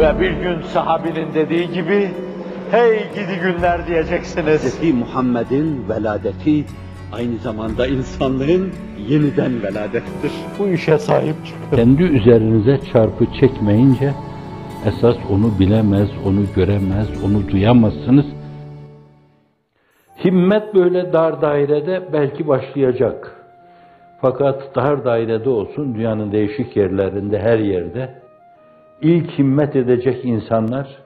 Ve bir gün sahabinin dediği gibi, hey gidi günler diyeceksiniz. Hz. Muhammed'in veladeti aynı zamanda insanlığın yeniden veladettir. Bu işe sahip çıkın. Kendi üzerinize çarpı çekmeyince esas onu bilemez, onu göremez, onu duyamazsınız. Himmet böyle dar dairede belki başlayacak. Fakat dar dairede olsun, dünyanın değişik yerlerinde, her yerde ilk himmet edecek insanlar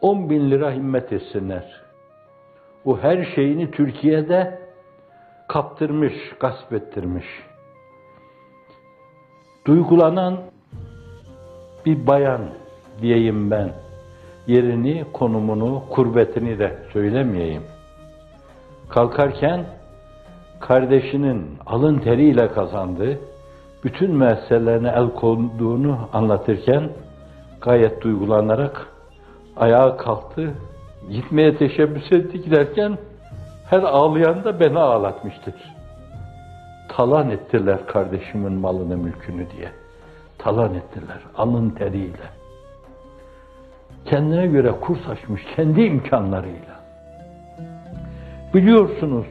10 bin lira himmet etsinler. O her şeyini Türkiye'de kaptırmış, gasp ettirmiş. Duygulanan bir bayan diyeyim ben. Yerini, konumunu, kurbetini de söylemeyeyim. Kalkarken kardeşinin alın teriyle kazandığı bütün müesseselerine el konduğunu anlatırken gayet duygulanarak ayağa kalktı. Gitmeye teşebbüs etti giderken her ağlayan da beni ağlatmıştır. Talan ettiler kardeşimin malını, mülkünü diye. Talan ettiler alın teriyle. Kendine göre kurs açmış kendi imkanlarıyla. Biliyorsunuz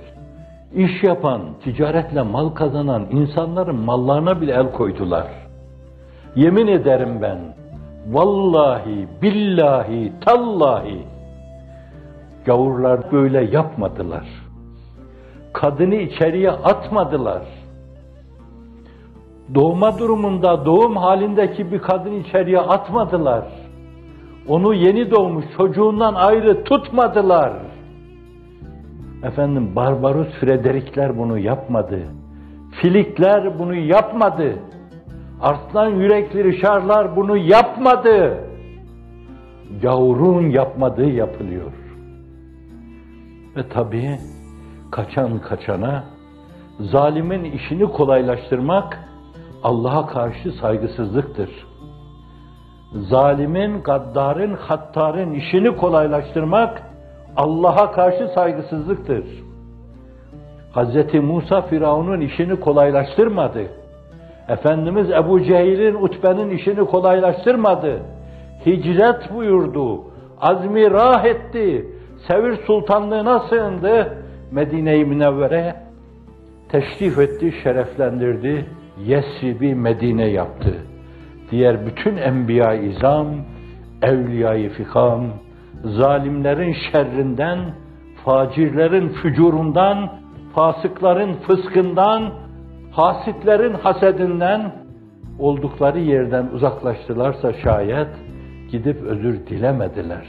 iş yapan, ticaretle mal kazanan insanların mallarına bile el koydular. Yemin ederim ben, vallahi, billahi, tallahi, gavurlar böyle yapmadılar. Kadını içeriye atmadılar. Doğma durumunda, doğum halindeki bir kadın içeriye atmadılar. Onu yeni doğmuş çocuğundan ayrı tutmadılar. Efendim Barbaros Frederikler bunu yapmadı. Filikler bunu yapmadı. Arslan yürekli Rişarlar bunu yapmadı. Gavurun yapmadığı yapılıyor. Ve tabii kaçan kaçana, zalimin işini kolaylaştırmak Allah'a karşı saygısızlıktır. Zalimin, gaddarın, hattarın işini kolaylaştırmak Allah'a karşı saygısızlıktır. Hz. Musa Firavun'un işini kolaylaştırmadı. Efendimiz Ebu Cehil'in, Utbe'nin işini kolaylaştırmadı. Hicret buyurdu. Azmi rah etti. Sevir Sultanlığına sığındı. Medine-i Münevvere teşrif etti, şereflendirdi. Yesrib'i Medine yaptı. Diğer bütün enbiya-i izam, evliya-i fikam, zalimlerin şerrinden, facirlerin fücurundan, fasıkların fıskından, hasitlerin hasedinden oldukları yerden uzaklaştılarsa şayet gidip özür dilemediler.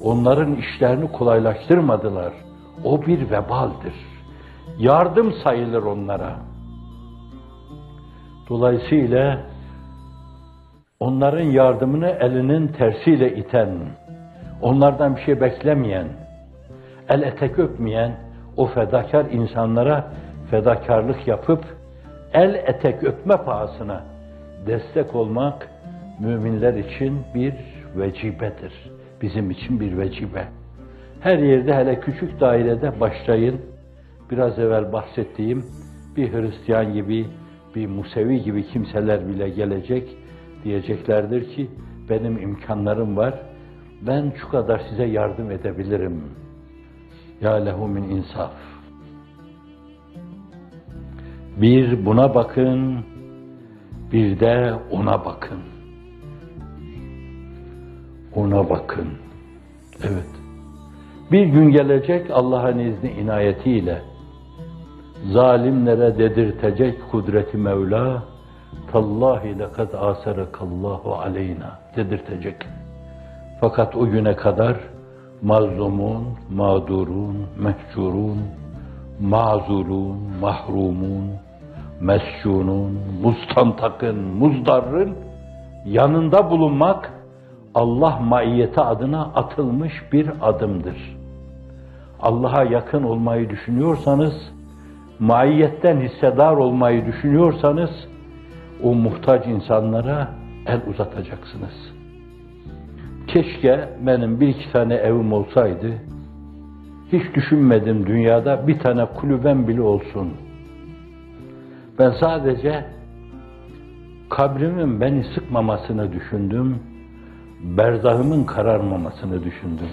Onların işlerini kolaylaştırmadılar. O bir vebaldir. Yardım sayılır onlara. Dolayısıyla onların yardımını elinin tersiyle iten, onlardan bir şey beklemeyen, el etek öpmeyen o fedakar insanlara fedakarlık yapıp el etek öpme pahasına destek olmak müminler için bir vecibedir. Bizim için bir vecibe. Her yerde hele küçük dairede başlayın. Biraz evvel bahsettiğim bir Hristiyan gibi, bir Musevi gibi kimseler bile gelecek diyeceklerdir ki benim imkanlarım var. Ben şu kadar size yardım edebilirim. Ya lehu min insaf. Bir buna bakın, bir de ona bakın. Ona bakın. Evet. Bir gün gelecek Allah'ın izni inayetiyle zalimlere dedirtecek kudreti Mevla tallahi lekad asarakallahu aleyna dedirtecek. Fakat o güne kadar mazlumun, mağdurun, mehcurun, mazurun, mahrumun, mescunun, mustantakın, muzdarrın yanında bulunmak Allah maiyeti adına atılmış bir adımdır. Allah'a yakın olmayı düşünüyorsanız, maiyetten hissedar olmayı düşünüyorsanız, o muhtaç insanlara el uzatacaksınız. Keşke benim bir iki tane evim olsaydı, hiç düşünmedim dünyada bir tane kulübem bile olsun. Ben sadece kabrimin beni sıkmamasını düşündüm. berzahımın kararmamasını düşündüm.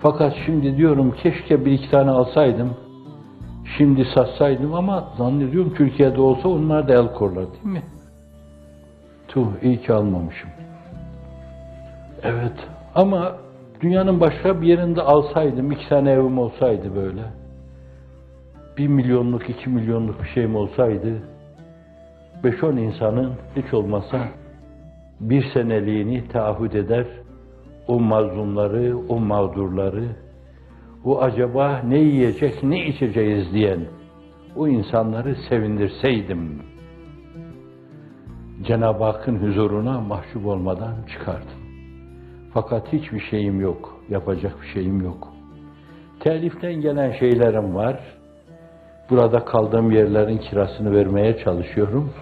Fakat şimdi diyorum keşke bir iki tane alsaydım, şimdi satsaydım ama zannediyorum Türkiye'de olsa onlar da el korlar değil mi? Tuh iyi ki almamışım. Evet ama dünyanın başka bir yerinde alsaydım, iki tane evim olsaydı böyle, bir milyonluk, iki milyonluk bir şeyim olsaydı, beş on insanın hiç olmasa bir seneliğini taahhüt eder, o mazlumları, o mağdurları, o acaba ne yiyecek, ne içeceğiz diyen o insanları sevindirseydim, Cenab-ı Hakk'ın huzuruna mahcup olmadan çıkardım. Fakat hiçbir şeyim yok, yapacak bir şeyim yok. Teliften gelen şeylerim var. Burada kaldığım yerlerin kirasını vermeye çalışıyorum.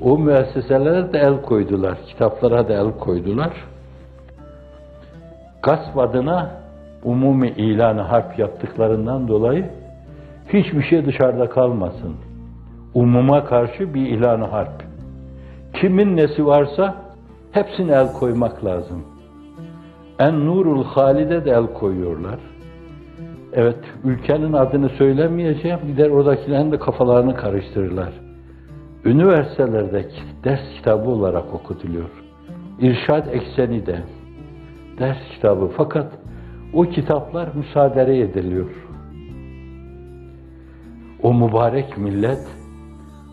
O müesseselere de el koydular, kitaplara da el koydular. Gasp adına umumi ilanı harp yaptıklarından dolayı hiçbir şey dışarıda kalmasın. Umuma karşı bir ilanı harp. Kimin nesi varsa hepsine el koymak lazım. En Nurul Halide de el koyuyorlar. Evet, ülkenin adını söylemeyeceğim, gider oradakilerin de kafalarını karıştırırlar. Üniversitelerde ders kitabı olarak okutuluyor. İrşad ekseni de ders kitabı. Fakat o kitaplar müsaade ediliyor. O mübarek millet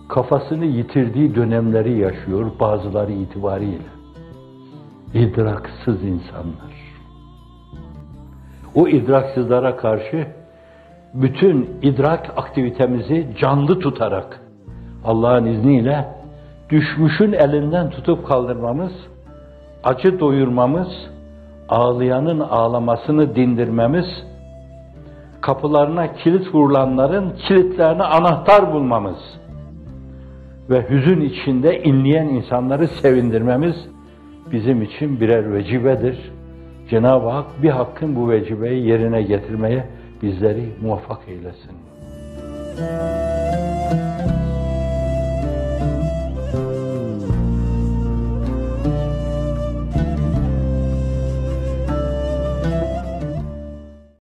kafasını yitirdiği dönemleri yaşıyor bazıları itibariyle. İdraksız insanlar. O idraksızlara karşı bütün idrak aktivitemizi canlı tutarak Allah'ın izniyle düşmüşün elinden tutup kaldırmamız, acı doyurmamız, ağlayanın ağlamasını dindirmemiz, kapılarına kilit vurulanların kilitlerine anahtar bulmamız ve hüzün içinde inleyen insanları sevindirmemiz bizim için birer vecibedir. Cenab-ı Hak bir hakkın bu vecibeyi yerine getirmeye bizleri muvaffak eylesin.